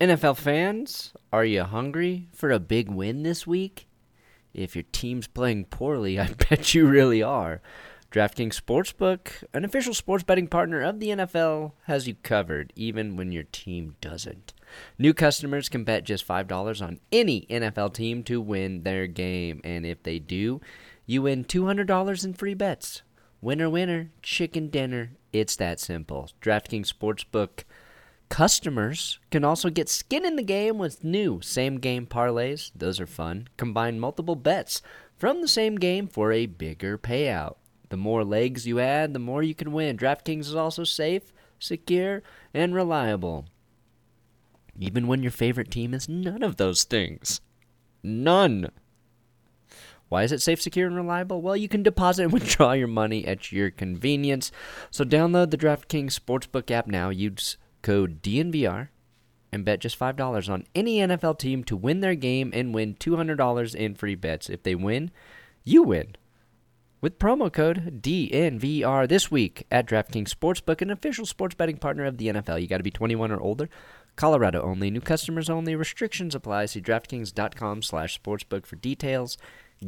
NFL fans, are you hungry for a big win this week? If your team's playing poorly, I bet you really are. DraftKings Sportsbook, an official sports betting partner of the NFL, has you covered even when your team doesn't. New customers can bet just $5 on any NFL team to win their game, and if they do, you win $200 in free bets. Winner, winner, chicken dinner. It's that simple. DraftKings Sportsbook customers can also get skin in the game with new same game parlays. Those are fun. Combine multiple bets from the same game for a bigger payout. The more legs you add, the more you can win. DraftKings is also safe, secure, and reliable. Even when your favorite team is none of those things. None. Why is it safe, secure, and reliable? Well, you can deposit and withdraw your money at your convenience. So download the DraftKings Sportsbook app now. Use code DNVR and bet just $5 on any NFL team to win their game and win $200 in free bets. If they win, you win. With promo code DNVR this week at DraftKings Sportsbook, an official sports betting partner of the NFL. You got to be 21 or older. Colorado only. New customers only. Restrictions apply. See DraftKings.com slash sportsbook for details.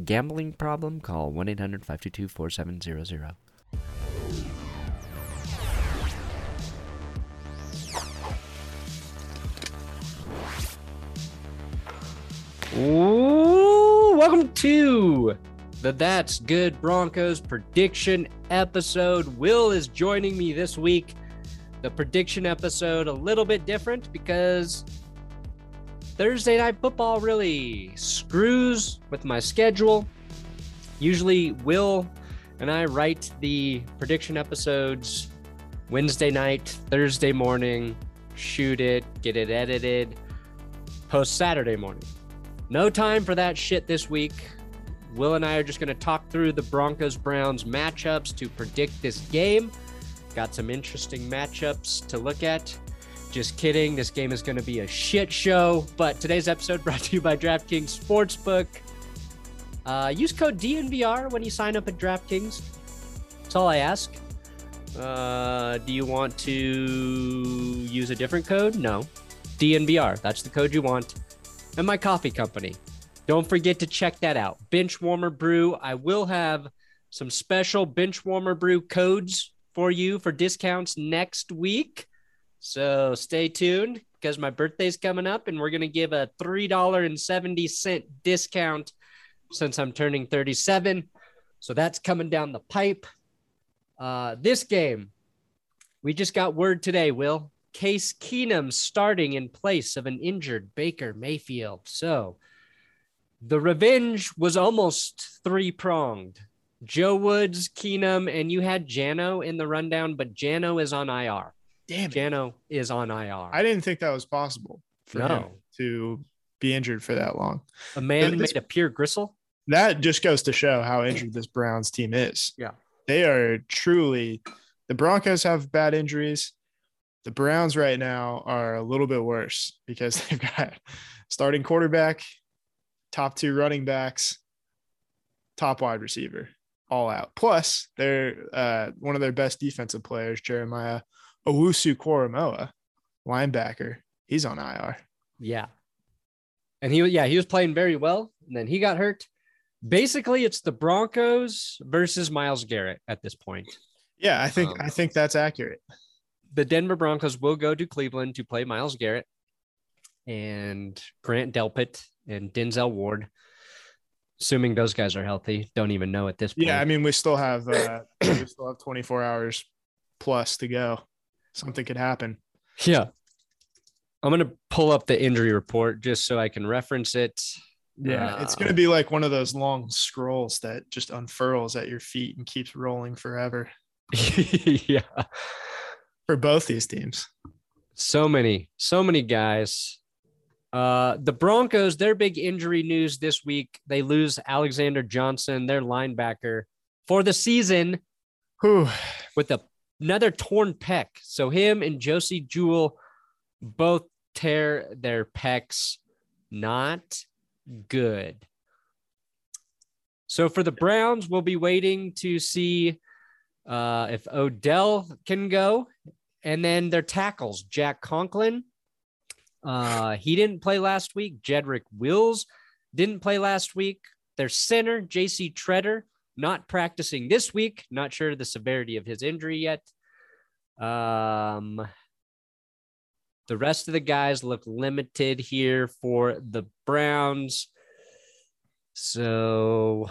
Gambling problem? Call 1-800-522-4700. Ooh, welcome to the That's Good Broncos prediction episode. Will is joining me this week. The prediction episode a little bit different because Thursday night football really screws with my schedule. Usually, Will and I write the prediction episodes Wednesday night, Thursday morning, shoot it, get it edited, post Saturday morning. No time for that shit this week. Will and I are just going to talk through the Broncos Browns matchups to predict this game. Got some interesting matchups to look at. Just kidding. This game is going to be a shit show. But today's episode brought to you by DraftKings Sportsbook. Uh, use code DNVR when you sign up at DraftKings. That's all I ask. Uh, do you want to use a different code? No. DNVR. That's the code you want and my coffee company. Don't forget to check that out. Bench Warmer Brew. I will have some special Bench Warmer Brew codes for you for discounts next week. So stay tuned because my birthday's coming up and we're going to give a $3.70 discount since I'm turning 37. So that's coming down the pipe. Uh, this game, we just got word today, Will. Case Keenum starting in place of an injured Baker Mayfield. So the revenge was almost three pronged. Joe Woods, Keenum, and you had Jano in the rundown, but Jano is on IR. Damn it. Jano is on IR. I didn't think that was possible for No. him to be injured for that long. a man this- made a pure gristle. That just goes to show how injured this Browns team is. Yeah. They are truly the Broncos have bad injuries. The Browns right now are a little bit worse because they've got starting quarterback, top two running backs, top wide receiver, all out. Plus, they're uh, one of their best defensive players, Jeremiah Owusu Koramoah, linebacker. He's on IR. Yeah. And he yeah, he was playing very well, and then he got hurt. Basically, it's the Broncos versus Myles Garrett at this point. Yeah, I think Um, I think that's accurate. The Denver Broncos will go to Cleveland to play Myles Garrett and Grant Delpit and Denzel Ward. Assuming those guys are healthy, don't even know at this point. Yeah, I mean, we still have uh, we still have 24 hours plus to go. Something could happen. yeah. I'm gonna pull up the injury report just so I can reference it. Yeah, it's Uh, going to be like one of those long scrolls that just unfurls at your feet and keeps rolling forever yeah. For both these teams. So many, so many guys. Uh, the Broncos, their big injury news this week, they lose Alexander Johnson, their linebacker, for the season Whew. with a, another torn pec. So him and Josey Jewell both tear their pecs. Not good. So for the Browns, we'll be waiting to see uh, if Odell can go. And then their tackles, Jack Conklin. Uh, he didn't play last week. Jedrick Wills didn't play last week. Their center, JC Tretter, not practicing this week. Not sure of the severity of his injury yet. Um, the rest of the guys look limited here for the Browns. So,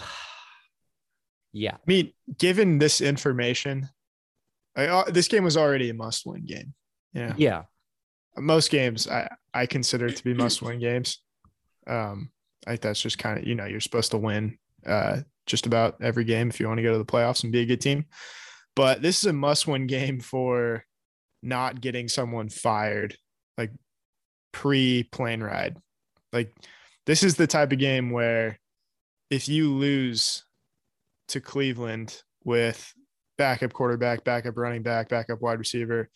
yeah. I mean, given this information, Uh, this game was already a must-win game. Yeah, Yeah. most games I I consider to be must-win games. Um, I think that's just kind of you know you're supposed to win uh just about every game if you want to go to the playoffs and be a good team. But this is a must-win game for not getting someone fired like pre-plane ride. Like this is the type of game where if you lose to Cleveland with backup quarterback, backup running back, backup wide receiver,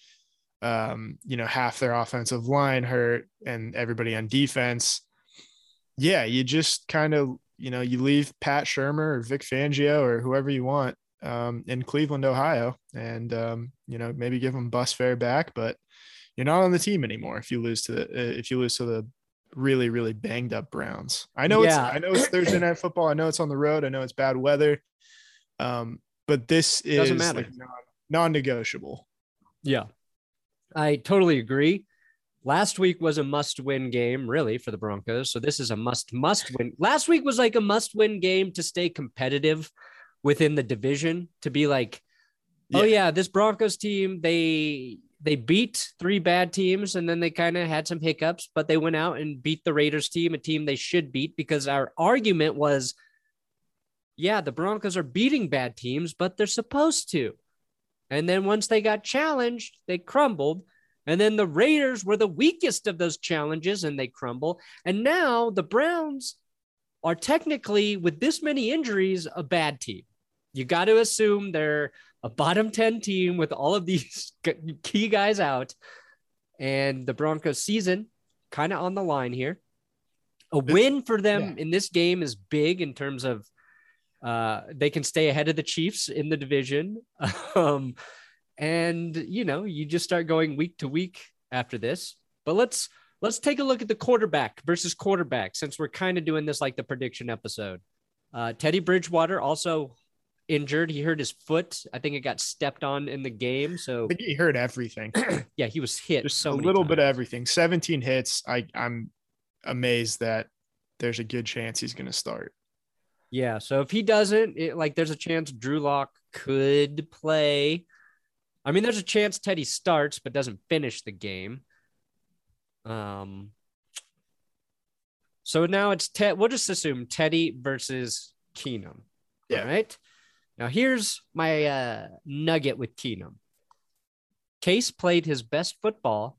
um, you know, half their offensive line hurt and everybody on defense. Yeah, you just kind of, you know, you leave Pat Shurmur or Vic Fangio or whoever you want um, in Cleveland, Ohio, and um, you know, maybe give them bus fare back, but you're not on the team anymore if you lose to the uh, if you lose to the really really banged up Browns. I know Yeah. it's I know it's Thursday night football. I know it's on the road. I know it's bad weather. Um, but this is Doesn't matter. like non, non-negotiable. Yeah. I totally agree. Last week was a must win game, really, for the Broncos. So this is a must, must win. Last week was like a must win game to stay competitive within the division, to be like, oh, Yeah. yeah, this Broncos team, they. They beat three bad teams and then they kind of had some hiccups, but they went out and beat the Raiders team, a team they should beat because our argument was, yeah, the Broncos are beating bad teams, but they're supposed to. And then once they got challenged, they crumbled. And then the Raiders were the weakest of those challenges and they crumble. And now the Browns are technically, with this many injuries, a bad team. You got to assume they're a bottom 10 team with all of these key guys out. And the Broncos season kind of on the line here. A win for them in this game is big in terms of uh, they can stay ahead of the Chiefs in the division. Um, and you know, you just start going week to week after this. But let's let's take a look at the quarterback versus quarterback since we're kind of doing this like the prediction episode. Uh, Teddy Bridgewater also injured. He hurt his foot. I think it got stepped on in the game. So he heard everything. yeah, he was hit Just so a little bit of everything. 17 hits. I I'm amazed that there's a good chance he's going to start. Yeah. So if he doesn't, it, like, there's a chance Drew Lock could play. I mean, there's a chance Teddy starts but doesn't finish the game. Um. So now it's Ted. We'll just assume Teddy versus Keenum. Yeah. All right. Now here's my uh, nugget with Keenum. Case played his best football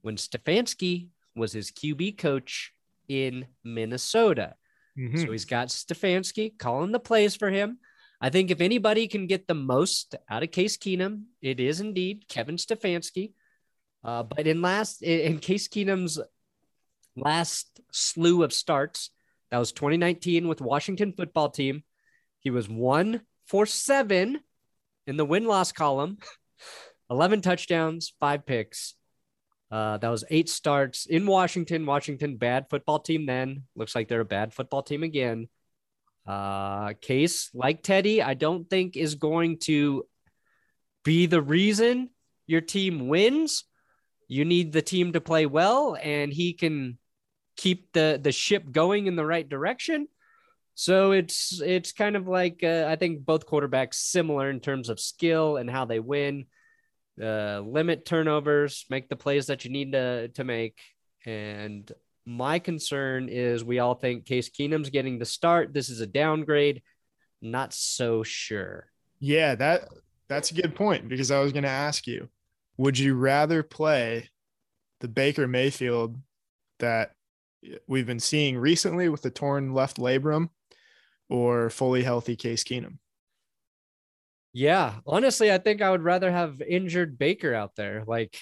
when Stefanski was his QB coach in Minnesota. Mhm. So he's got Stefanski calling the plays for him. I think if anybody can get the most out of Case Keenum, it is indeed Kevin Stefanski. Uh, but in last in Case Keenum's last slew of starts, that was 2019 with Washington football team. He was one for seven in the win loss column, 11 touchdowns, five picks. Uh, that was eight starts in Washington. Washington, bad football team then. Looks like they're a bad football team again. Uh, Case, like Teddy, I don't think is going to be the reason your team wins. You need the team to play well, and he can keep the the ship going in the right direction. So it's it's kind of like uh, I think both quarterbacks similar in terms of skill and how they win. Uh, limit turnovers, make the plays that you need to to make. And my concern is we all think Case Keenum's getting the start. This is a downgrade. Not so sure. Yeah, that that's a good point because I was going to ask you, would you rather play the Baker Mayfield that we've been seeing recently with the torn left labrum or fully healthy Case Keenum? Yeah, honestly, I think I would rather have injured Baker out there. Like,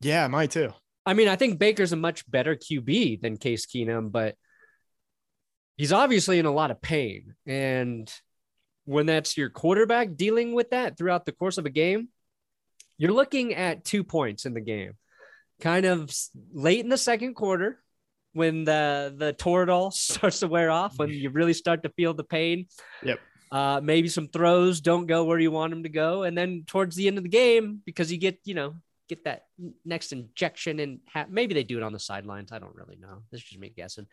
yeah, might too. I mean, I think Baker's a much better QB than Case Keenum, but he's obviously in a lot of pain. And when that's your quarterback dealing with that throughout the course of a game, you're looking at two points in the game. Kind of late in the second quarter, when the the Toradol starts to wear off, when you really start to feel the pain. Yep. Uh, maybe some throws don't go where you want them to go, and then towards the end of the game, because you get you know get that next injection and ha- maybe they do it on the sidelines. I don't really know. This is just me guessing.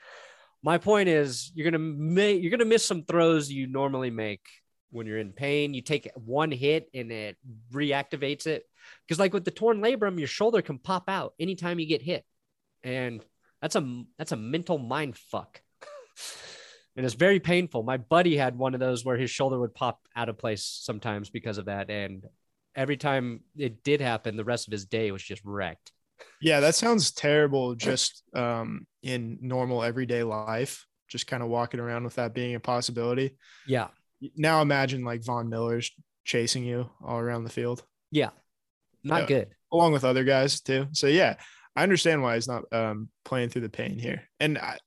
My point is, you're gonna make you're gonna miss some throws you normally make when you're in pain. You take one hit and it reactivates it. Because like with the torn labrum, your shoulder can pop out anytime you get hit, and that's a that's a mental mind fuck. and it's very painful. My buddy had one of those where his shoulder would pop out of place sometimes because of that, and every time it did happen, the rest of his day was just wrecked. Yeah, that sounds terrible. Just um, in normal everyday life, just kind of walking around with that being a possibility. Yeah. Now imagine like Von Miller's chasing you all around the field. Yeah. Not Yeah. good. along with other guys too. So yeah, I understand why he's not um, playing through the pain here, and I,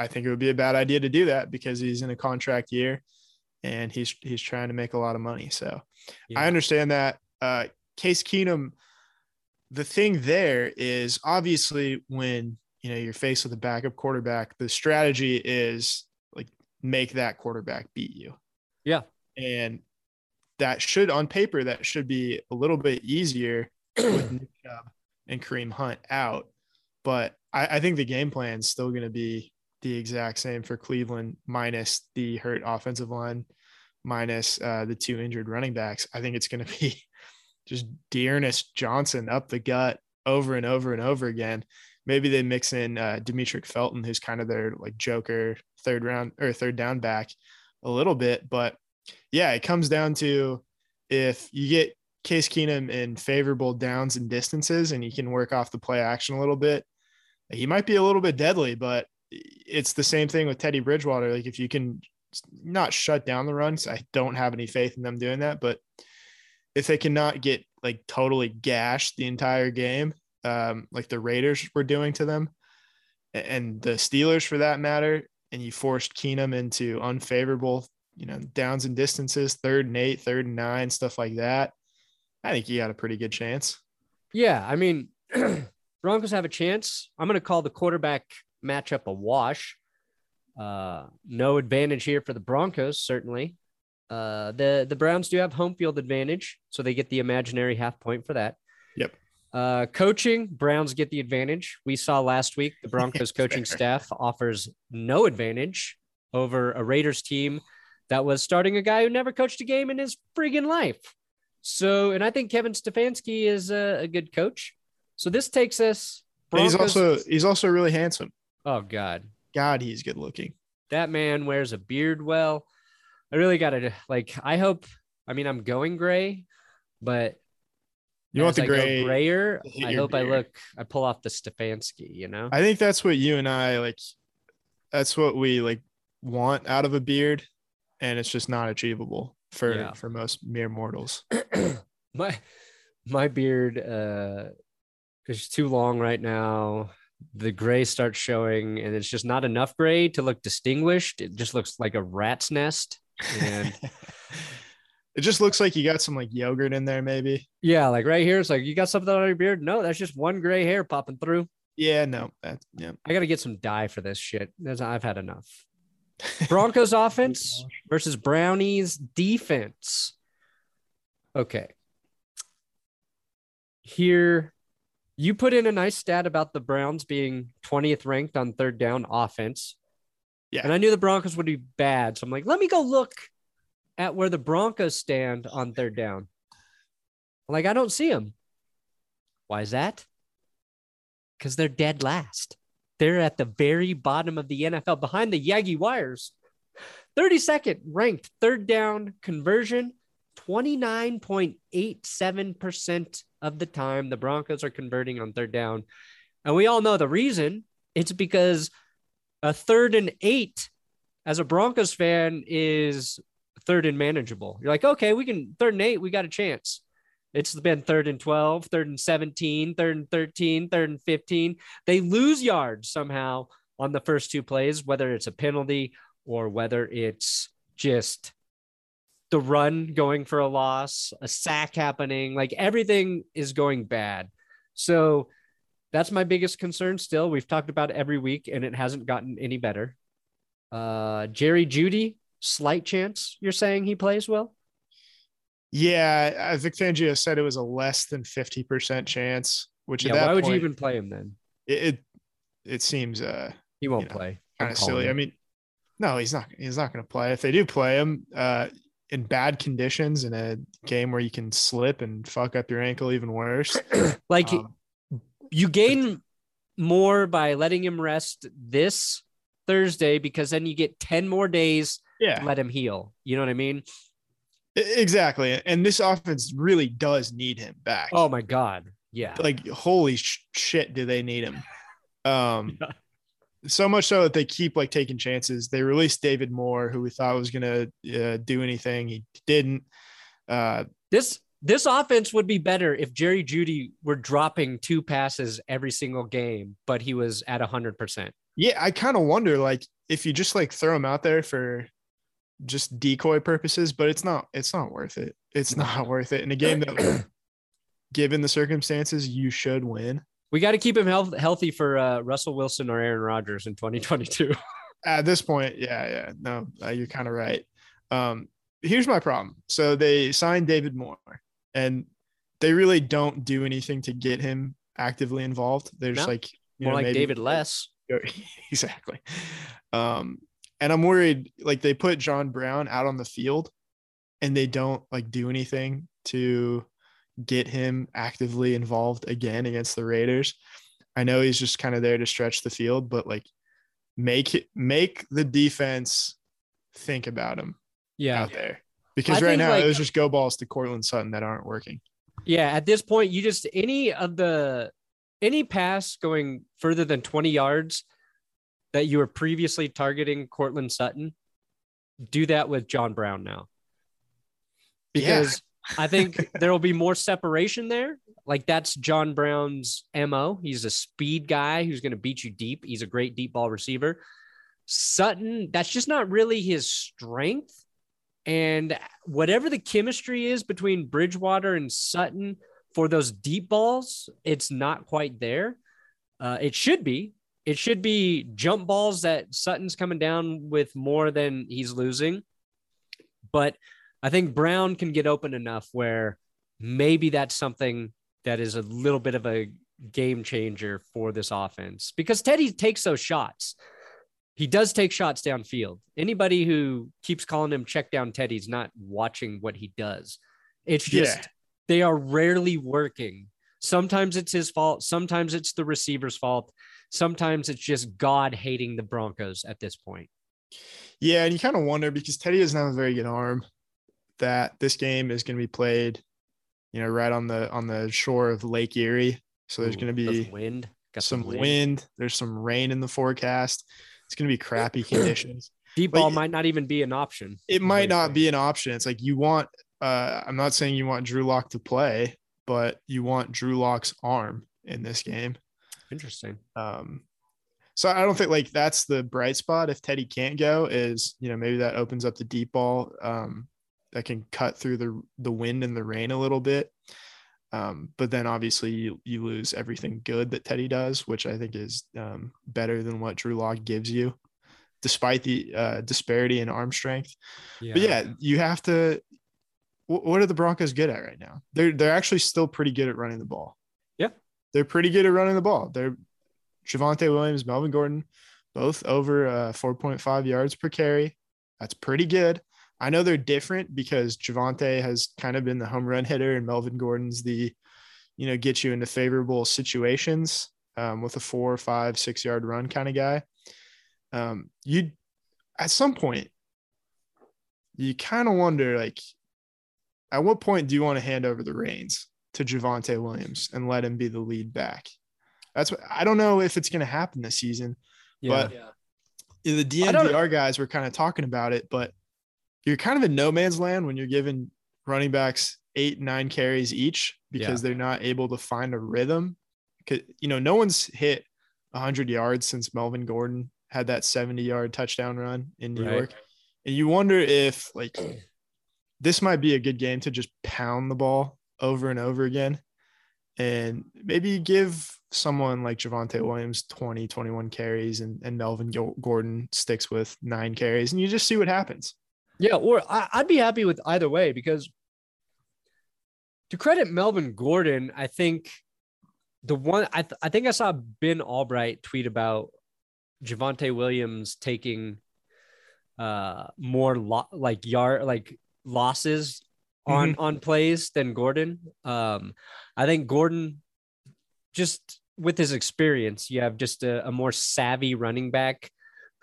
I think it would be a bad idea to do that because he's in a contract year, and he's he's trying to make a lot of money. So I understand that. Uh, Case Keenum, the thing there is obviously when you know you're faced with a backup quarterback, the strategy is like make that quarterback beat you. Yeah. and that should on paper that should be a little bit easier with Nick Chubb and Kareem Hunt out. But I, I think the game plan is still going to be the exact same for Cleveland, minus the hurt offensive line, minus uh, the two injured running backs. I think it's going to be just D'Ernest Johnson up the gut over and over and over again. Maybe they mix in uh, Demetric Felton, who's kind of their like joker third round or third down back a little bit. But yeah, it comes down to if you get Case Keenum in favorable downs and distances and you can work off the play action a little bit, he might be a little bit deadly, but it's the same thing with Teddy Bridgewater. Like if you can not shut down the runs, I don't have any faith in them doing that, but if they cannot get like totally gashed the entire game, um, like the Raiders were doing to them, and the Steelers for that matter, and you forced Keenum into unfavorable, you know, downs and distances, third and eight, third and nine, stuff like that. I think you got a pretty good chance. Yeah, I mean, Broncos have a chance. I'm going to call the quarterback matchup a wash. Uh, no advantage here for the Broncos, certainly. Uh, the the Browns do have home field advantage, so they get the imaginary half point for that. Yep. Uh, coaching, Browns get the advantage. We saw last week the Broncos coaching staff offers no advantage over a Raiders team that was starting a guy who never coached a game in his friggin' life. So, and I think Kevin Stefanski is a, a good coach. So this takes us. And he's also he's also really handsome. Oh god, God, he's good looking. that man wears a beard well. I really gotta like. I hope. I mean, I'm going gray, but You want the I gray? grayer. I hope I look. I pull off the Stefanski. You know. I think that's what you and I like. That's what we like want out of a beard, and it's just not achievable for Yeah. for most mere mortals. my my beard uh is too long right now the gray starts showing and it's just not enough gray to look distinguished. It just looks like a rat's nest. And it just looks like you got some like yogurt in there, maybe. yeah like right here it's like you got something on your beard? No that's just one gray hair popping through. Yeah, no, yeah. i gotta get some dye for this shit. That's- i've had enough. Broncos offense versus brownies defense. Okay. Here you put in a nice stat about the browns being 20th ranked on third down offense. Yeah. and i knew the broncos would be bad so i'm like let me go look at where the broncos stand on third down. Like i don't see them why is that? Because they're dead last. They're at the very bottom of the NFL behind the Yagi Wires. 32nd ranked third down conversion, 29.87% of the time the Broncos are converting on third down. And we all know the reason. It's because a third and eight as a Broncos fan is third and manageable. You're like, okay, we can third and eight, we got a chance. It's been third and 12, third and 17, third and 13, third and 15. They lose yards somehow on the first two plays, whether it's a penalty or whether it's just the run going for a loss, a sack happening, like everything is going bad. So that's my biggest concern still. We've talked about every week and it hasn't gotten any better. Uh, Jerry Jeudy, slight chance you're saying he plays well? Yeah, Vic Fangio said it was a less than 50% chance, which yeah, why would you even play him then? It, it, it seems uh he won't you know, play. Kind of silly. Him. I mean, no, he's not he's not gonna play. If they do play him uh in bad conditions in a game where you can slip and fuck up your ankle even worse. like um, you gain more by letting him rest this Thursday because then you get 10 more days yeah. to let him heal. You know what I mean? Exactly. And this offense really does need him back. Oh my God. Yeah. Like, holy sh- shit, do they need him? Um. So much so that they keep like taking chances. They released David Moore, who we thought was going to uh, do anything. He didn't. Uh, this this offense would be better if Jerry Jeudy were dropping two passes every single game, but he was at hundred percent. Yeah, I kind of wonder like if you just like throw him out there for just decoy purposes, but it's not it's not worth it. It's not worth it in a game that given the circumstances you should win. We got to keep him health, healthy for uh, Russell Wilson or Aaron Rodgers in 2022. At this point, yeah, yeah, no, uh, you're kind of right. Um, here's my problem. So they signed David Moore, and they really don't do anything to get him actively involved. They're just no, like more know, like maybe, David Less. exactly. Um, and I'm worried like they put John Brown out on the field and they don't like do anything to get him actively involved again against the Raiders. I know he's just kind of there to stretch the field, but like make it make the defense think about him yeah. out there. Because I right now like, it was just go balls to Courtland Sutton that aren't working. Yeah, at this point, you just any of the any pass going further than 20 yards that you were previously targeting Courtland Sutton, do that with John Brown now. Because yeah. I think there will be more separation there. Like that's John Brown's MO. He's a speed guy who's going to beat you deep. He's a great deep ball receiver. Sutton, that's just not really his strength. And whatever the chemistry is between Bridgewater and Sutton for those deep balls, it's not quite there. Uh, it should be. It should be jump balls that Sutton's coming down with more than he's losing. But I think Brown can get open enough where maybe that's something that is a little bit of a game changer for this offense because Teddy takes those shots. He does take shots downfield. Anybody who keeps calling him check down Teddy's not watching what he does. It's just yeah. they are rarely working. Sometimes it's his fault, sometimes it's the receiver's fault sometimes it's just God hating the Broncos at this point. Yeah, and you kind of wonder because Teddy doesn't have a very good arm. That this game is going to be played, you know, right on the on the shore of Lake Erie. So there's going to be wind, Got some wind. wind. There's some rain in the forecast. It's going to be crappy conditions. Deep ball might not even be an option. It might not be an option. It's like you want. Uh, I'm not saying you want Drew Lock to play, but you want Drew Lock's arm in this game. Interesting. Um, so I don't think like that's the bright spot. If Teddy can't go, is you know maybe that opens up the deep ball um, that can cut through the the wind and the rain a little bit. Um, but then obviously you, you lose everything good that Teddy does, which I think is um, better than what Drew Lock gives you, despite the uh, disparity in arm strength. Yeah. But yeah, you have to. What are the Broncos good at right now? They're they're actually still pretty good at running the ball Yeah, they're pretty good at running the ball. They're Javonte Williams, Melvin Gordon, both over uh, 4.5 yards per carry. That's pretty good. I know they're different because Javonte has kind of been the home run hitter and Melvin Gordon's the, you know, get you into favorable situations um, with a four, five, six yard run kind of guy. Um, you, at some point, you kind of wonder like, at what point do you want to hand over the reins? to Javonte Williams and let him be the lead back. That's what I don't know if it's going to happen this season. Yeah. But- The I don't- DNVR guys were kind of talking about it, but you're kind of in no man's land when you're giving running backs eight, nine carries each because they're not able to find a rhythm. You know, no one's hit 100 yards since Melvin Gordon had that 70 yard touchdown run in New Right. York. And you wonder if, like, this might be a good game to just pound the ball over and over again and maybe give someone like Javonte Williams 20, 21 carries and, and Melvin Gordon sticks with nine carries and you just see what happens. Yeah, or I, I'd be happy with either way because to credit Melvin Gordon, I think the one I, th- I think I saw Ben Albright tweet about Javonte Williams taking uh more lo- like yard like losses on on plays than Gordon. Um I think Gordon just with his experience, you have just a, a more savvy running back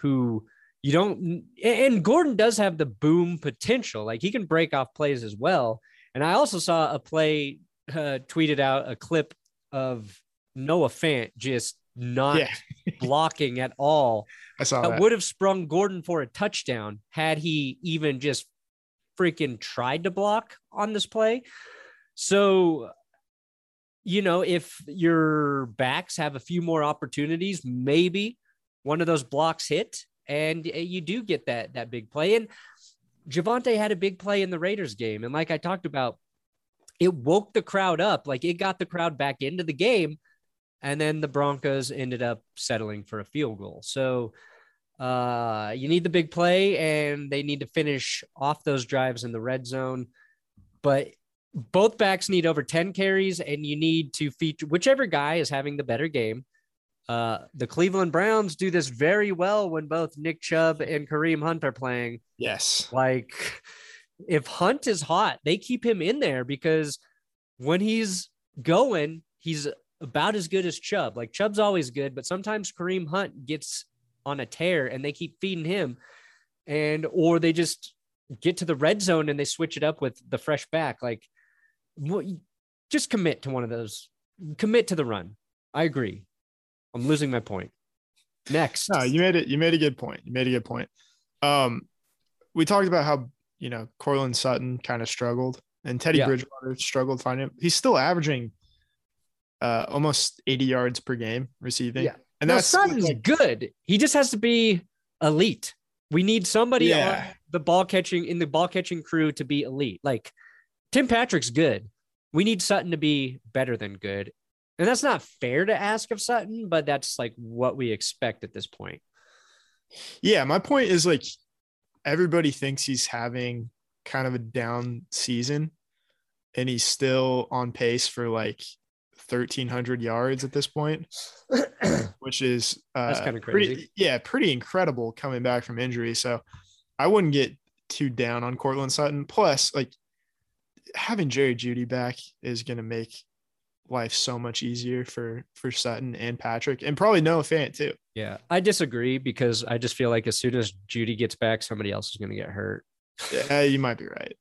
who you don't and Gordon does have the boom potential. Like he can break off plays as well. And I also saw a play uh, tweeted out a clip of Noah Fant just not Yeah, blocking at all. I saw That that. would have sprung Gordon for a touchdown had he even just freaking tried to block on this play. So, you know, if your backs have a few more opportunities, maybe one of those blocks hit and uh, you do get that that big play. And Javonte had a big play in the Raiders game. And like I talked about, it woke the crowd up. Like it got the crowd back into the game. And then the Broncos ended up settling for a field goal. So uh, you need the big play and they need to finish off those drives in the red zone. But both backs need over 10 carries and you need to feature whichever guy is having the better game. Uh, the Cleveland Browns do this very well when both Nick Chubb and Kareem Hunt are playing. Yes. Like, if Hunt is hot, they keep him in there because when he's going, he's about as good as Chubb. Like, Chubb's always good, but sometimes Kareem Hunt gets on a tear and they keep feeding him. And, or they just get to the red zone and they switch it up with the fresh back. Like, what- just commit to one of those, commit to the run. I agree. I'm losing my point. Next. No, you made it. You made a good point. You made a good point. Um, we talked about how you know Courtland Sutton kind of struggled, and Teddy Yeah. Bridgewater struggled finding him. He's still averaging uh almost 80 yards per game receiving. Yeah. and that's Sutton's like, good. He just has to be elite. We need somebody Yeah. on the ball catching in the ball catching crew to be elite. Like Tim Patrick's good. We need Sutton to be better than good. And that's not fair to ask of Sutton, but that's like what we expect at this point. yeah. My point is like everybody thinks he's having kind of a down season, and he's still on pace for like 1,300 yards at this point. which is uh, That's kinda pretty- crazy. yeah, pretty incredible coming back from injury. So I wouldn't get too down on Courtland Sutton. Plus, like having Jerry Jeudy back is going to make life so much easier for for Sutton and Patrick, and probably Noah Fant too. yeah. I disagree because I just feel like as soon as Jeudy gets back, somebody else is going to get hurt. Yeah, you might be right.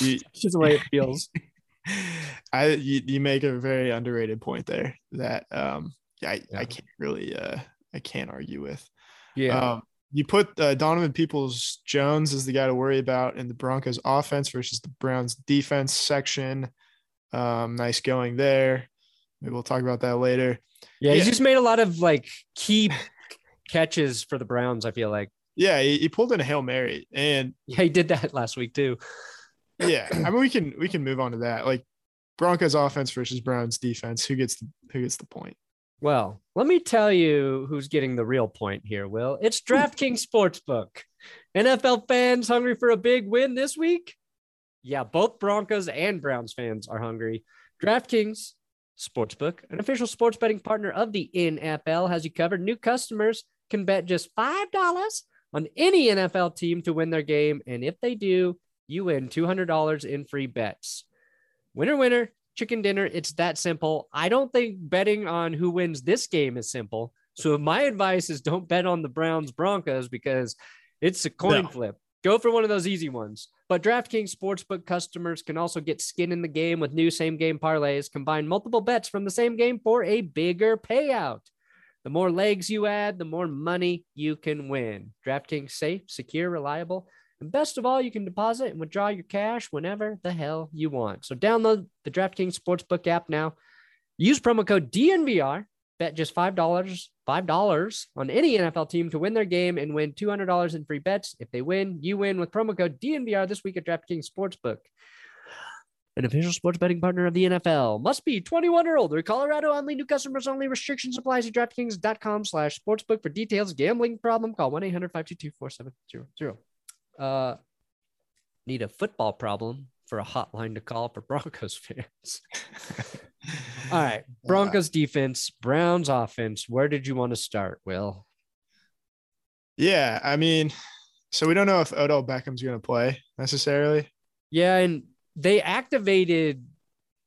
You, just the way it feels. I you, you make a very underrated point there that um I, Yeah. I can't really uh I can't argue with. Yeah. Um, you put uh, Donovan Peoples Jones as the guy to worry about in the Broncos offense versus the Browns defense section. Um, nice going there. Maybe we'll talk about that later. yeah. He's just made a lot of like key catches for the Browns, I feel like. Yeah, he, he pulled in a hail mary, and Yeah, he did that last week too. yeah, I mean we can we can move on to that. Like Broncos offense versus Browns defense. Who gets the, who gets the point? Well, let me tell you who's getting the real point here, Will. It's DraftKings Sportsbook. NFL fans hungry for a big win this week? Yeah, both Broncos and Browns fans are hungry. DraftKings Sportsbook, an official sports betting partner of the NFL, has you covered. New customers can bet just $5 on any NFL team to win their game. And if they do, you win $200 in free bets. Winner, winner, chicken dinner. It's that simple. I don't think betting on who wins this game is simple. So my advice is don't bet on the Browns Broncos because it's a coin No. flip. Go for one of those easy ones. But DraftKings Sportsbook customers can also get skin in the game with new same game parlays, combine multiple bets from the same game for a bigger payout. The more legs you add, the more money you can win. DraftKings safe, secure, reliable, and best of all, you can deposit and withdraw your cash whenever the hell you want. So download the DraftKings Sportsbook app now. Use promo code DNVR Bet just $5, $5 on any NFL team to win their game and win $200 in free bets. If they win, you win with promo code DNVR this week at DraftKings Sportsbook. An official sports betting partner of the NFL. Must be 21 or older. Colorado only. New customers only. Restrictions apply. See DraftKings.com slash sportsbook for details. Gambling problem? Call 1-800-522-4700. Uh, need a football problem for a hotline to call for Broncos fans. All right. Broncos defense, Browns offense. Where did you want to start, Will? Yeah, I mean, so we don't know if Odell Beckham's going to play necessarily. Yeah, and they activated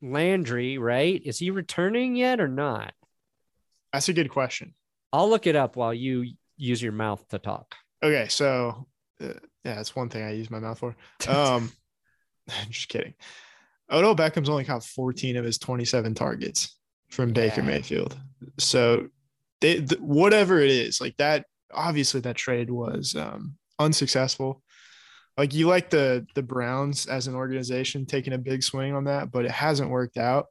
Landry, right? Is he returning yet or not? That's a good question. I'll look it up while you use your mouth to talk. Okay, so uh, yeah, that's one thing I use my mouth for. Um, just kidding. Odell Beckham's only caught 14 of his 27 targets from Baker Yeah. Mayfield. So they th- whatever it is, like that obviously that trade was um unsuccessful. Like you like the the Browns as an organization taking a big swing on that, but it hasn't worked out.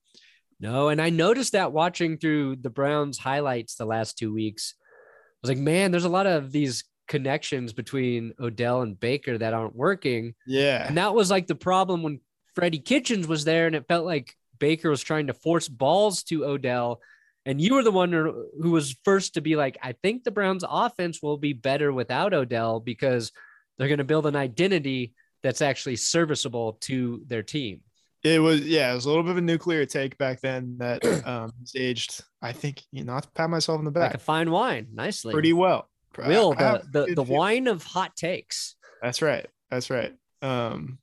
No, and I noticed that watching through the Browns highlights the last two weeks. I was like, man, there's a lot of these connections between Odell and Baker that aren't working. Yeah. And that was like the problem when Freddie Kitchens was there, and it felt like Baker was trying to force balls to Odell. And you were the one who was first to be like, I think the Browns' offense will be better without Odell because they're going to build an identity that's actually serviceable to their team. It was yeah, it was a little bit of a nuclear take back then that um has aged, I think, you know, pat myself in the back. Like a fine wine, nicely. pretty well. Will the the, the wine of hot takes. That's right. That's right. Um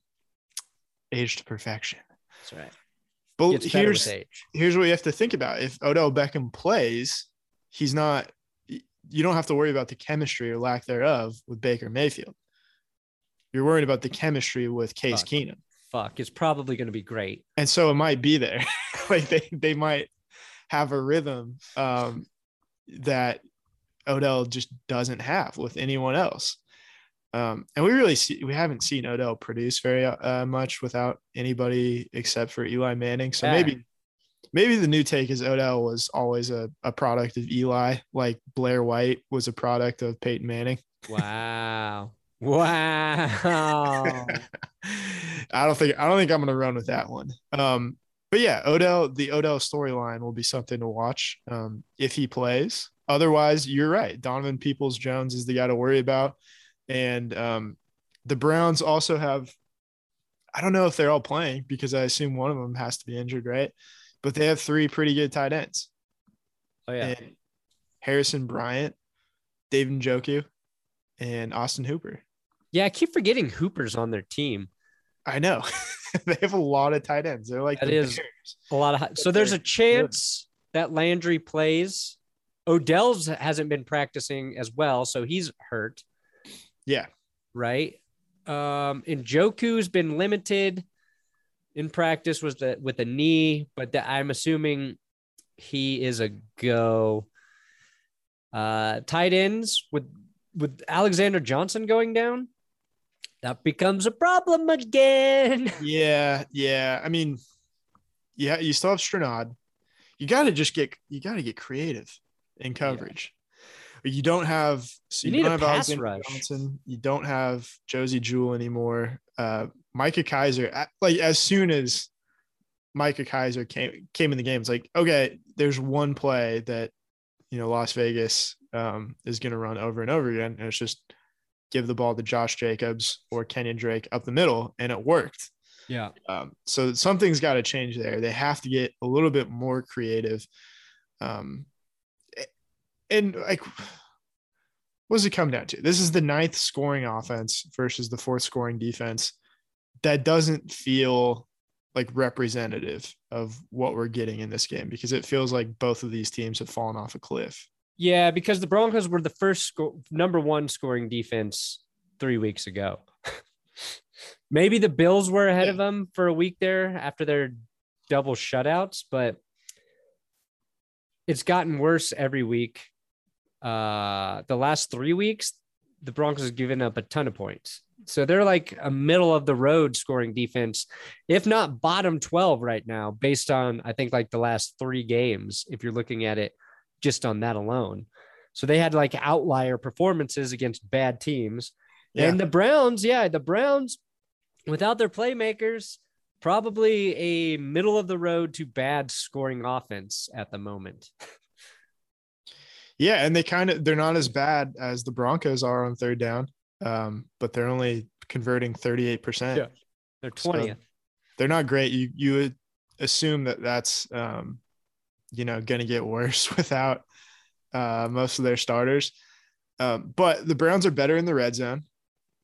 aged to perfection. That's right. But here's age. here's what you have to think about. If Odell Beckham plays, he's not you don't have to worry about the chemistry or lack thereof with Baker Mayfield. You're worried about the chemistry with Case Fuck. Keenum. Fuck, it's probably going to be great. And so it might be there. like they they might have a rhythm um that Odell just doesn't have with anyone else. Um, and we really see we haven't seen Odell produce very uh, much without anybody except for Eli Manning. So Yeah. maybe maybe the new take is Odell was always a, a product of Eli, like Blair White was a product of Peyton Manning. Wow. wow. I don't think I don't think I'm gonna run with that one. Um, but yeah, Odell, the Odell storyline will be something to watch um, if he plays. Otherwise, you're right. Donovan Peoples Jones is the guy to worry about, and um, the Browns also have. I don't know if they're all playing because I assume one of them has to be injured, right? But they have three pretty good tight ends. Oh yeah. And Harrison Bryant, David Njoku, and Austin Hooper. Yeah, I keep forgetting Hooper's on their team. I know they have a lot of tight ends. They're like That the is- Bears. A lot of hi- so there's a chance that Landry plays. Odell's hasn't been practicing as well, so he's hurt, Yeah, right? Um, and Joku's been limited in practice was the with the knee, but the, I'm assuming he is a go. Uh, tight ends with with Alexander Johnson going down, that becomes a problem again. yeah, yeah. I mean, yeah, you still have Strnad. You got to just get you got to get creative in coverage. You don't have so You you, need don't a have Alexander rush. Johnson. You don't have Josey Jewell anymore. Uh, Micah Kiser. Like as soon as Micah Kiser came came in the game, it's like okay, there's one play that you know Las Vegas um, is going to run over and over again, and it's just give the ball to Josh Jacobs or Kenyan Drake up the middle, and it worked. Yeah. Um, so something's got to change there. They have to get a little bit more creative. Um, and like, what does it come down to? This is the ninth scoring offense versus the fourth scoring defense. That doesn't feel like representative of what we're getting in this game because it feels like both of these teams have fallen off a cliff. Yeah, because the Broncos were the first sco- number one scoring defense three weeks ago. Maybe the Bills were ahead of them for a week there after their double shutouts, but it's gotten worse every week. Uh, the last three weeks, the Broncos have given up a ton of points. So they're like a middle of the road scoring defense, if not bottom 12 right now, based on, I think, like the last three games, if you're looking at it just on that alone. So they had like outlier performances against bad teams. Yeah. And the Browns, yeah, the Browns, without their playmakers, probably a middle of the road to bad scoring offense at the moment. Yeah, and they kind of they're not as bad as the Broncos are on third down, um, but they're only converting thirty eight percent. Yeah, they're twentieth. So they're not great. You you would assume that that's um, you know going to get worse without uh, most of their starters. Um, but the Browns are better in the red zone.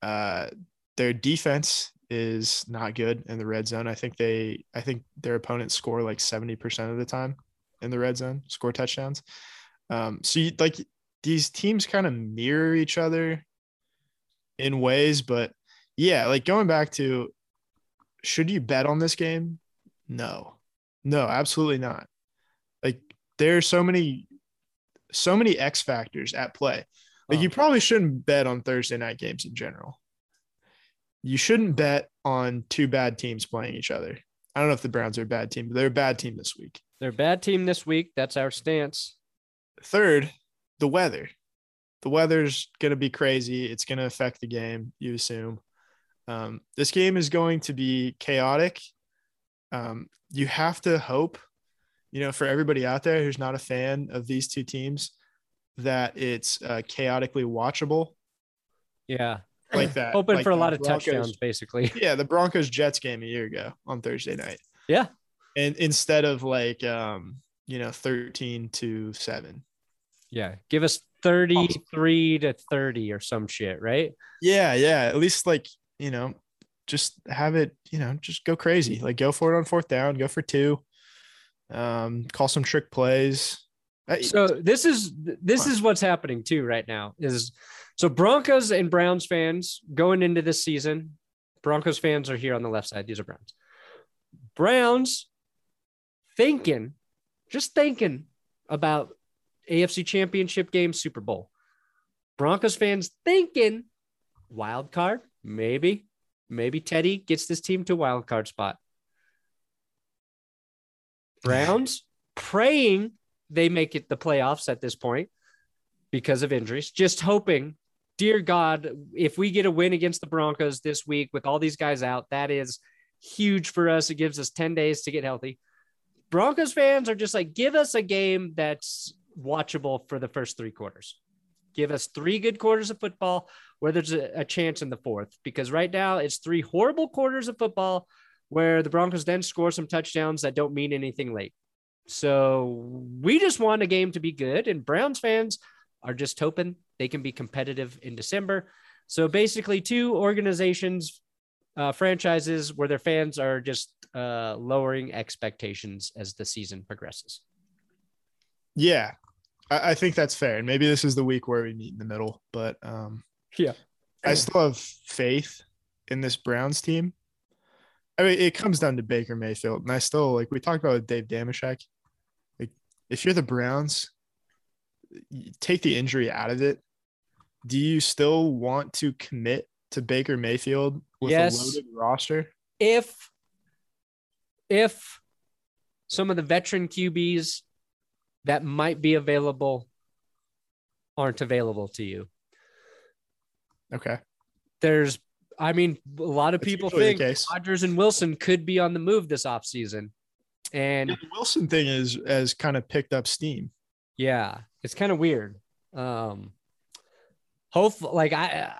Uh, their defense is not good in the red zone. I think they, I think their opponents score like 70% of the time in the red zone, score touchdowns. Um, so you, like these teams kind of mirror each other in ways, but yeah, like going back to should you bet on this game? No, no, absolutely not. Like there are so many, so many X factors at play. Like oh. you probably shouldn't bet on Thursday night games in general you shouldn't bet on two bad teams playing each other. I don't know if the Browns are a bad team, but they're a bad team this week. They're a bad team this week. That's our stance. Third, the weather. The weather's going to be crazy. It's going to affect the game, you assume. Um, this game is going to be chaotic. Um, you have to hope, you know, for everybody out there who's not a fan of these two teams, that it's uh, chaotically watchable. Yeah like that. Hoping like for a lot of Broncos, touchdowns, basically. Yeah, the Broncos Jets game a year ago on Thursday night. Yeah. And instead of like um, you know, 13 to 7. Yeah. Give us 33 to 30 or some shit, right? Yeah, yeah. At least like, you know, just have it, you know, just go crazy. Like go for it on fourth down, go for two. Um, call some trick plays. So this is this is what's happening too right now is so Broncos and Browns fans going into this season, Broncos fans are here on the left side. These are Browns. Browns thinking, just thinking about AFC Championship game, Super Bowl. Broncos fans thinking wild card, maybe, maybe Teddy gets this team to wild card spot. Browns praying they make it the playoffs at this point because of injuries, just hoping dear God, if we get a win against the Broncos this week with all these guys out, that is huge for us. It gives us 10 days to get healthy. Broncos fans are just like, give us a game that's watchable for the first three quarters. Give us three good quarters of football where there's a, a chance in the fourth. Because right now it's three horrible quarters of football where the Broncos then score some touchdowns that don't mean anything late. So we just want a game to be good. And Browns fans are just hoping they can be competitive in December. So basically, two organizations, uh, franchises where their fans are just uh, lowering expectations as the season progresses. Yeah, I, I, think that's fair. And maybe this is the week where we meet in the middle, but um, yeah, I still have faith in this Browns team. I mean, it comes down to Baker Mayfield, and I still like we talked about with Dave Dameshek. Like, if you're the Browns, take the injury out of it, do you still want to commit to Baker Mayfield with yes. a loaded roster? If if some of the veteran QBs that might be available aren't available to you. Okay. There's I mean, a lot of people think Rodgers and Wilson could be on the move this offseason. And yeah, the Wilson thing is has kind of picked up steam. Yeah, it's kind of weird. Um, hopefully, like I,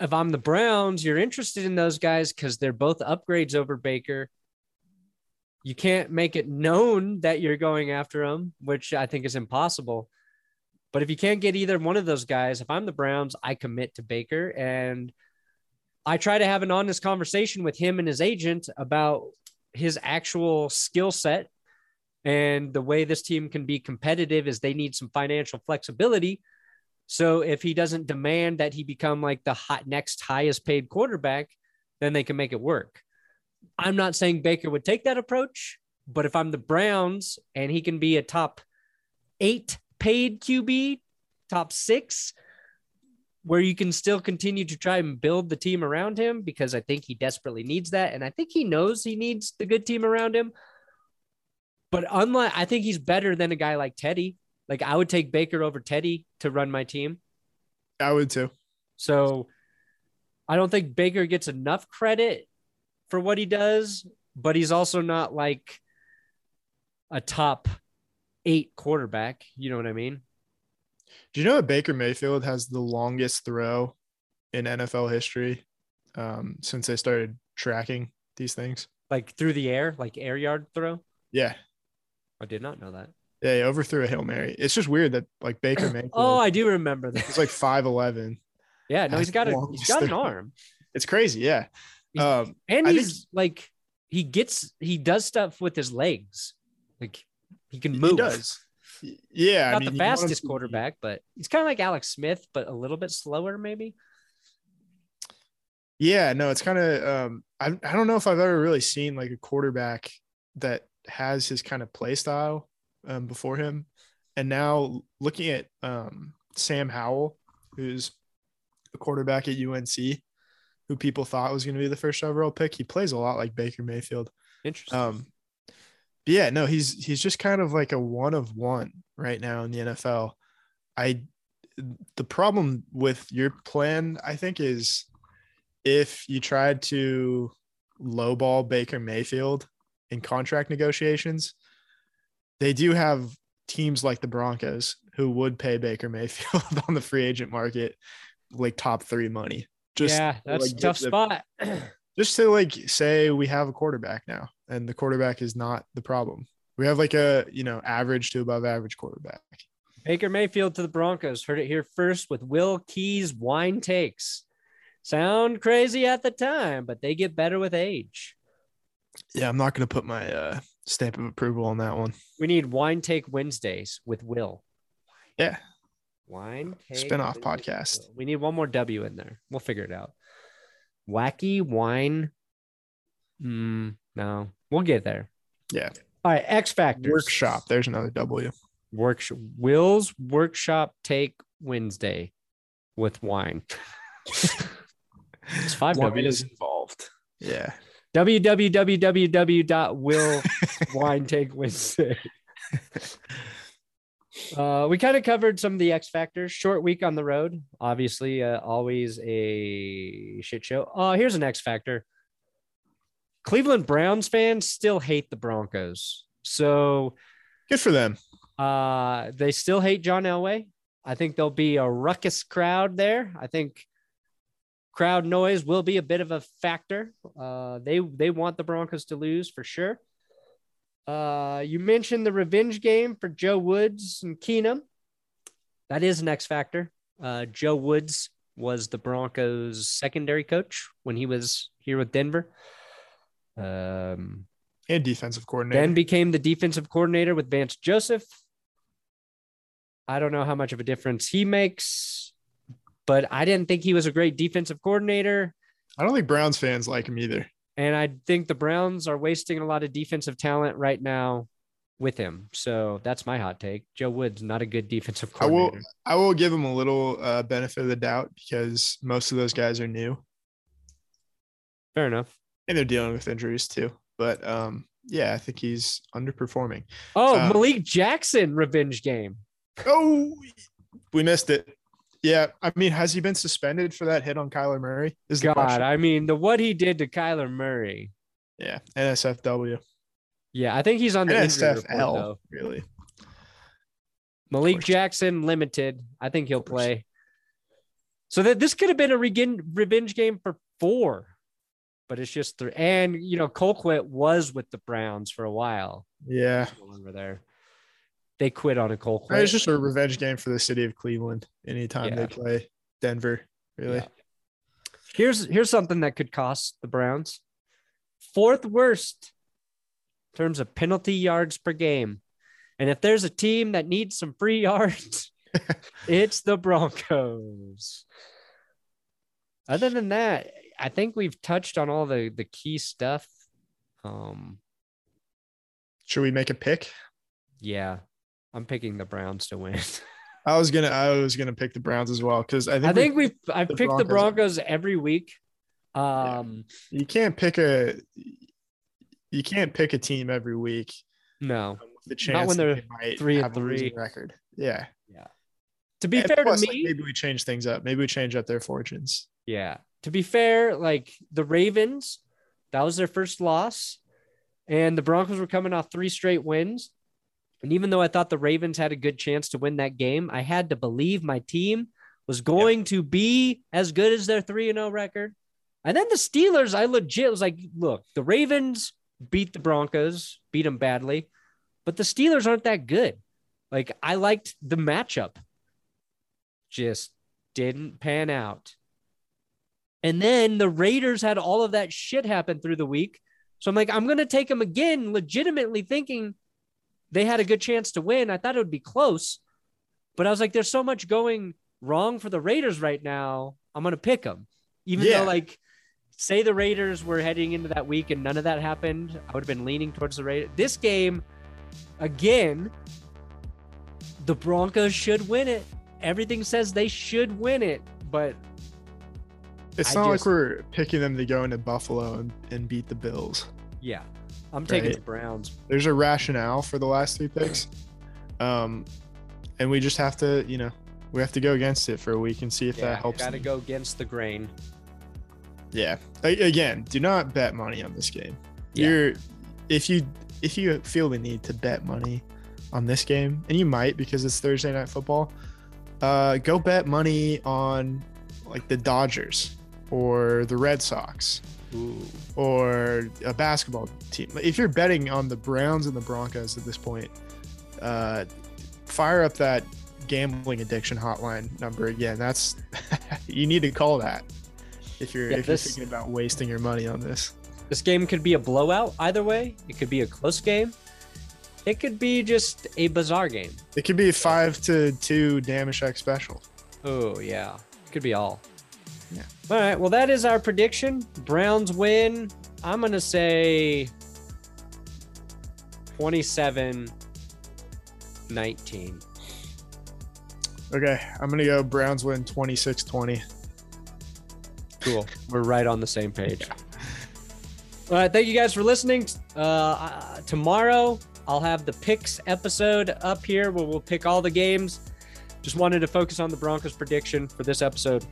if I'm the Browns, you're interested in those guys because they're both upgrades over Baker. You can't make it known that you're going after him, which I think is impossible. But if you can't get either one of those guys, if I'm the Browns, I commit to Baker and I try to have an honest conversation with him and his agent about his actual skill set and the way this team can be competitive is they need some financial flexibility. So if he doesn't demand that he become like the hot next highest paid quarterback, then they can make it work. I'm not saying Baker would take that approach, but if I'm the Browns and he can be a top eight paid QB, top six, where you can still continue to try and build the team around him because I think he desperately needs that. And I think he knows he needs the good team around him. But unlike, I think he's better than a guy like Teddy. Like I would take Baker over Teddy to run my team. I would too. So I don't think Baker gets enough credit for what he does, but he's also not like a top eight quarterback. You know what I mean? Do you know that Baker Mayfield has the longest throw in NFL history um, since they started tracking these things? Like through the air, like air yard throw? Yeah. I did not know that. Yeah, he overthrew a Hail Mary. It's just weird that like Baker Mayfield Oh, I do remember that. he's like 5'11. Yeah, no, he's got a he's got an arm. It's crazy. Yeah. He's- Um, and I think- he's like he gets he does stuff with his legs. Like he can move. he does. Yeah. Not I mean, the you want him fastest to quarterback, but he's kind of like Alex Smith, but a little bit slower, maybe. Yeah, no, it's kind of um I I don't know if I've ever really seen like a quarterback that has his kind of play style um before him. And now looking at um Sam Howell, who's a quarterback at UNC, who people thought was going to be the first overall pick, he plays a lot like Baker Mayfield. Interesting. Um but yeah, no, he's he's just kind of like a one of one right now in the NFL. I the problem with your plan, I think, is if you tried to lowball Baker Mayfield in contract negotiations, they do have teams like the Broncos who would pay Baker Mayfield on the free agent market like top three money. Just yeah, that's like, a tough the- spot. just to like say we have a quarterback now and the quarterback is not the problem. We have like a, you know, average to above average quarterback. Baker Mayfield to the Broncos. Heard it here first with Will Keys wine takes. Sound crazy at the time, but they get better with age. Yeah, I'm not going to put my uh, stamp of approval on that one. We need wine take Wednesdays with Will. Yeah. Wine take Spin-off podcast. We need one more W in there. We'll figure it out. Wacky wine. Hmm, no, we'll get there. Yeah. All right, X Factors. Workshop. There's another W. Workshop. Will's workshop take Wednesday with wine. it's five Wine W's. is involved. Yeah. www.willwinetake Uh, we kind of covered some of the X factors. Short week on the road, obviously, uh, always a shit show. Oh, here's an X factor. Cleveland Browns fans still hate the Broncos, so Good for them. uh, they still hate John Elway. I think there'll be a ruckus crowd there. I think crowd noise will be a bit of a factor. Uh, they they want the Broncos to lose for sure. Uh, you mentioned the revenge game for Joe Woods and Keenum. That is an X factor. Uh, Joe Woods was the Broncos' secondary coach when he was here with Denver. Um, And defensive coordinator. then became the defensive coordinator with Vance Joseph. I don't know how much of a difference he makes, but I didn't think he was a great defensive coordinator. I don't think Browns fans like him either. And I think the Browns are wasting a lot of defensive talent right now with him. So that's my hot take. Joe Woods, not a good defensive I will. I will give him a little uh, benefit of the doubt because most of those guys are new Fair enough. and they're dealing with injuries too. But um, yeah, I think he's underperforming. Oh, Uh, Malik Jackson revenge game. Oh, we missed it. Yeah, I mean, has he been suspended for that hit on Kyler Murray? Is God. I mean, the what he did to Kyler Murray. Yeah, NSFW, Yeah, I think he's on the injury report, though. really. Malik. Jackson limited. I think he'll play. So that this could have been a revenge game for four, but it's just three. And you know, Colquitt was with the Browns for a while. Yeah, longer there. They quit on a cold. it's just a revenge game for the city of Cleveland. Anytime Yeah. they play Denver, really. Yeah. Here's here's something that could cost the Browns. Fourth worst in terms of penalty yards per game. And if there's a team that needs some free yards, it's the Broncos. Other than that, I think we've touched on all the the key stuff. Um, Should we make a pick? yeah, I'm picking the Browns to win. I was gonna I was gonna pick the Browns as well because I think, I we- think we've I've the picked the Broncos- every week. Um, you can't pick a you can't pick a team every week no. with the chance not when they're they three and three. record. Yeah. Yeah. To be And fair plus, to like, me, maybe we change things up. Maybe we change up their fortunes. Yeah. To be fair, like the Ravens, that was their first loss. And the Broncos were coming off three straight wins. And even though I thought the Ravens had a good chance to win that game, I had to believe my team was going to be as good as their 3 0 record. And then the Steelers, I legit was like, look, the Ravens beat the Broncos, beat them badly, but the Steelers aren't that good. Like, I liked the matchup, just didn't pan out. And then the Raiders had all of that shit happen through the week. So I'm like, I'm going to take them again, legitimately thinking they had a good chance to win. I thought it would be close, but I was like, there's so much going wrong for the Raiders right now. I'm going to pick them. Even Yeah. though, like, say the Raiders were heading into that week and none of that happened, I would have been leaning towards the Raiders. This game, again, the Broncos should win it. Everything says they should win it, but It's I not just- like we're picking them to go into Buffalo and, and beat the Bills. yeah, I'm taking Right. the Browns. There's a rationale for the last three picks. Um, and we just have to, you know, we have to go against it for a week and see if Yeah, that helps. got to go against the grain. Yeah. A- Again, do not bet money on this game. Yeah. You're if you if you feel the need to bet money on this game, and you might because it's Thursday night football, uh, go bet money on like the Dodgers or the Red Sox Ooh. or a basketball team. If you're betting on the Browns and the Broncos at this point, uh, fire up that gambling addiction hotline number again. That's you need to call that if you're Yeah, if this- you're thinking about wasting your money on this. This game could be a blowout either way. It could be a close game. It could be just a bizarre game. It could be a five to two Dameshek special. Oh yeah, it could be all. Yeah. All right. Well, that is our prediction. Browns win. I'm gonna say 27 19. Okay, I'm gonna go Browns win 26-20. Cool. We're right on the same page. All right. Thank you guys for listening. Uh, uh, tomorrow, I'll have the picks episode up here where we'll pick all the games. Just wanted to focus on the Broncos prediction for this episode.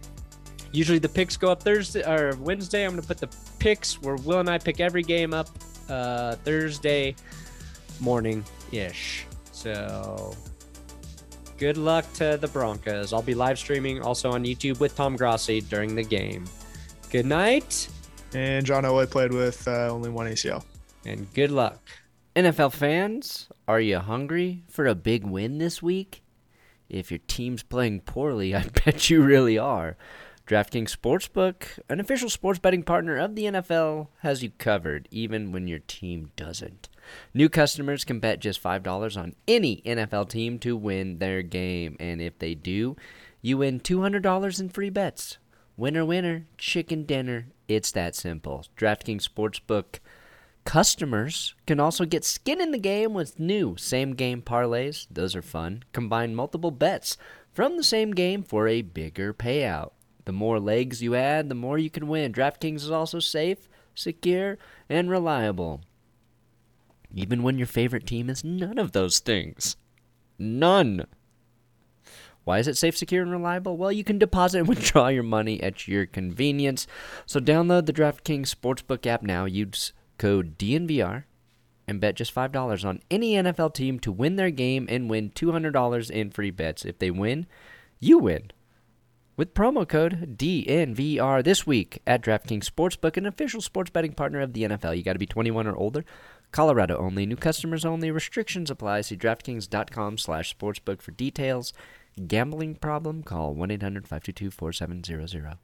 Usually the picks go up Thursday or Wednesday. I'm going to put the picks where Will and I pick every game up uh, Thursday morning ish. So good luck to the Broncos. I'll be live streaming also on YouTube with Tom Grossi during the game. Good night And John Elway played with uh, only one ACL. and good luck. NFL fans, are you hungry for a big win this week? If your team's playing poorly, I bet you really are. DraftKings Sportsbook, an official sports betting partner of the NFL, has you covered even when your team doesn't. New customers can bet just $5 on any NFL team to win their game, and if they do, you win $200 in free bets. Winner, winner, chicken dinner. It's that simple. DraftKings Sportsbook Customers can also get skin in the game with new same game parlays. Those are fun. Combine multiple bets from the same game for a bigger payout. The more legs you add, the more you can win. DraftKings is also safe, secure, and reliable. Even when your favorite team is none of those things. None. Why is it safe, secure, and reliable? Well, you can deposit and withdraw your money at your convenience. So download the DraftKings Sportsbook app now. Use code DNVR and bet just $5 on any NFL team to win their game and win $200 in free bets. If they win, you win. With promo code DNVR this week at DraftKings Sportsbook, an official sports betting partner of the NFL. You got to be 21 or older. Colorado only. New customers only. Restrictions apply. See DraftKings.com slash sportsbook for details. Gambling problem? Call 1-800-522-4700.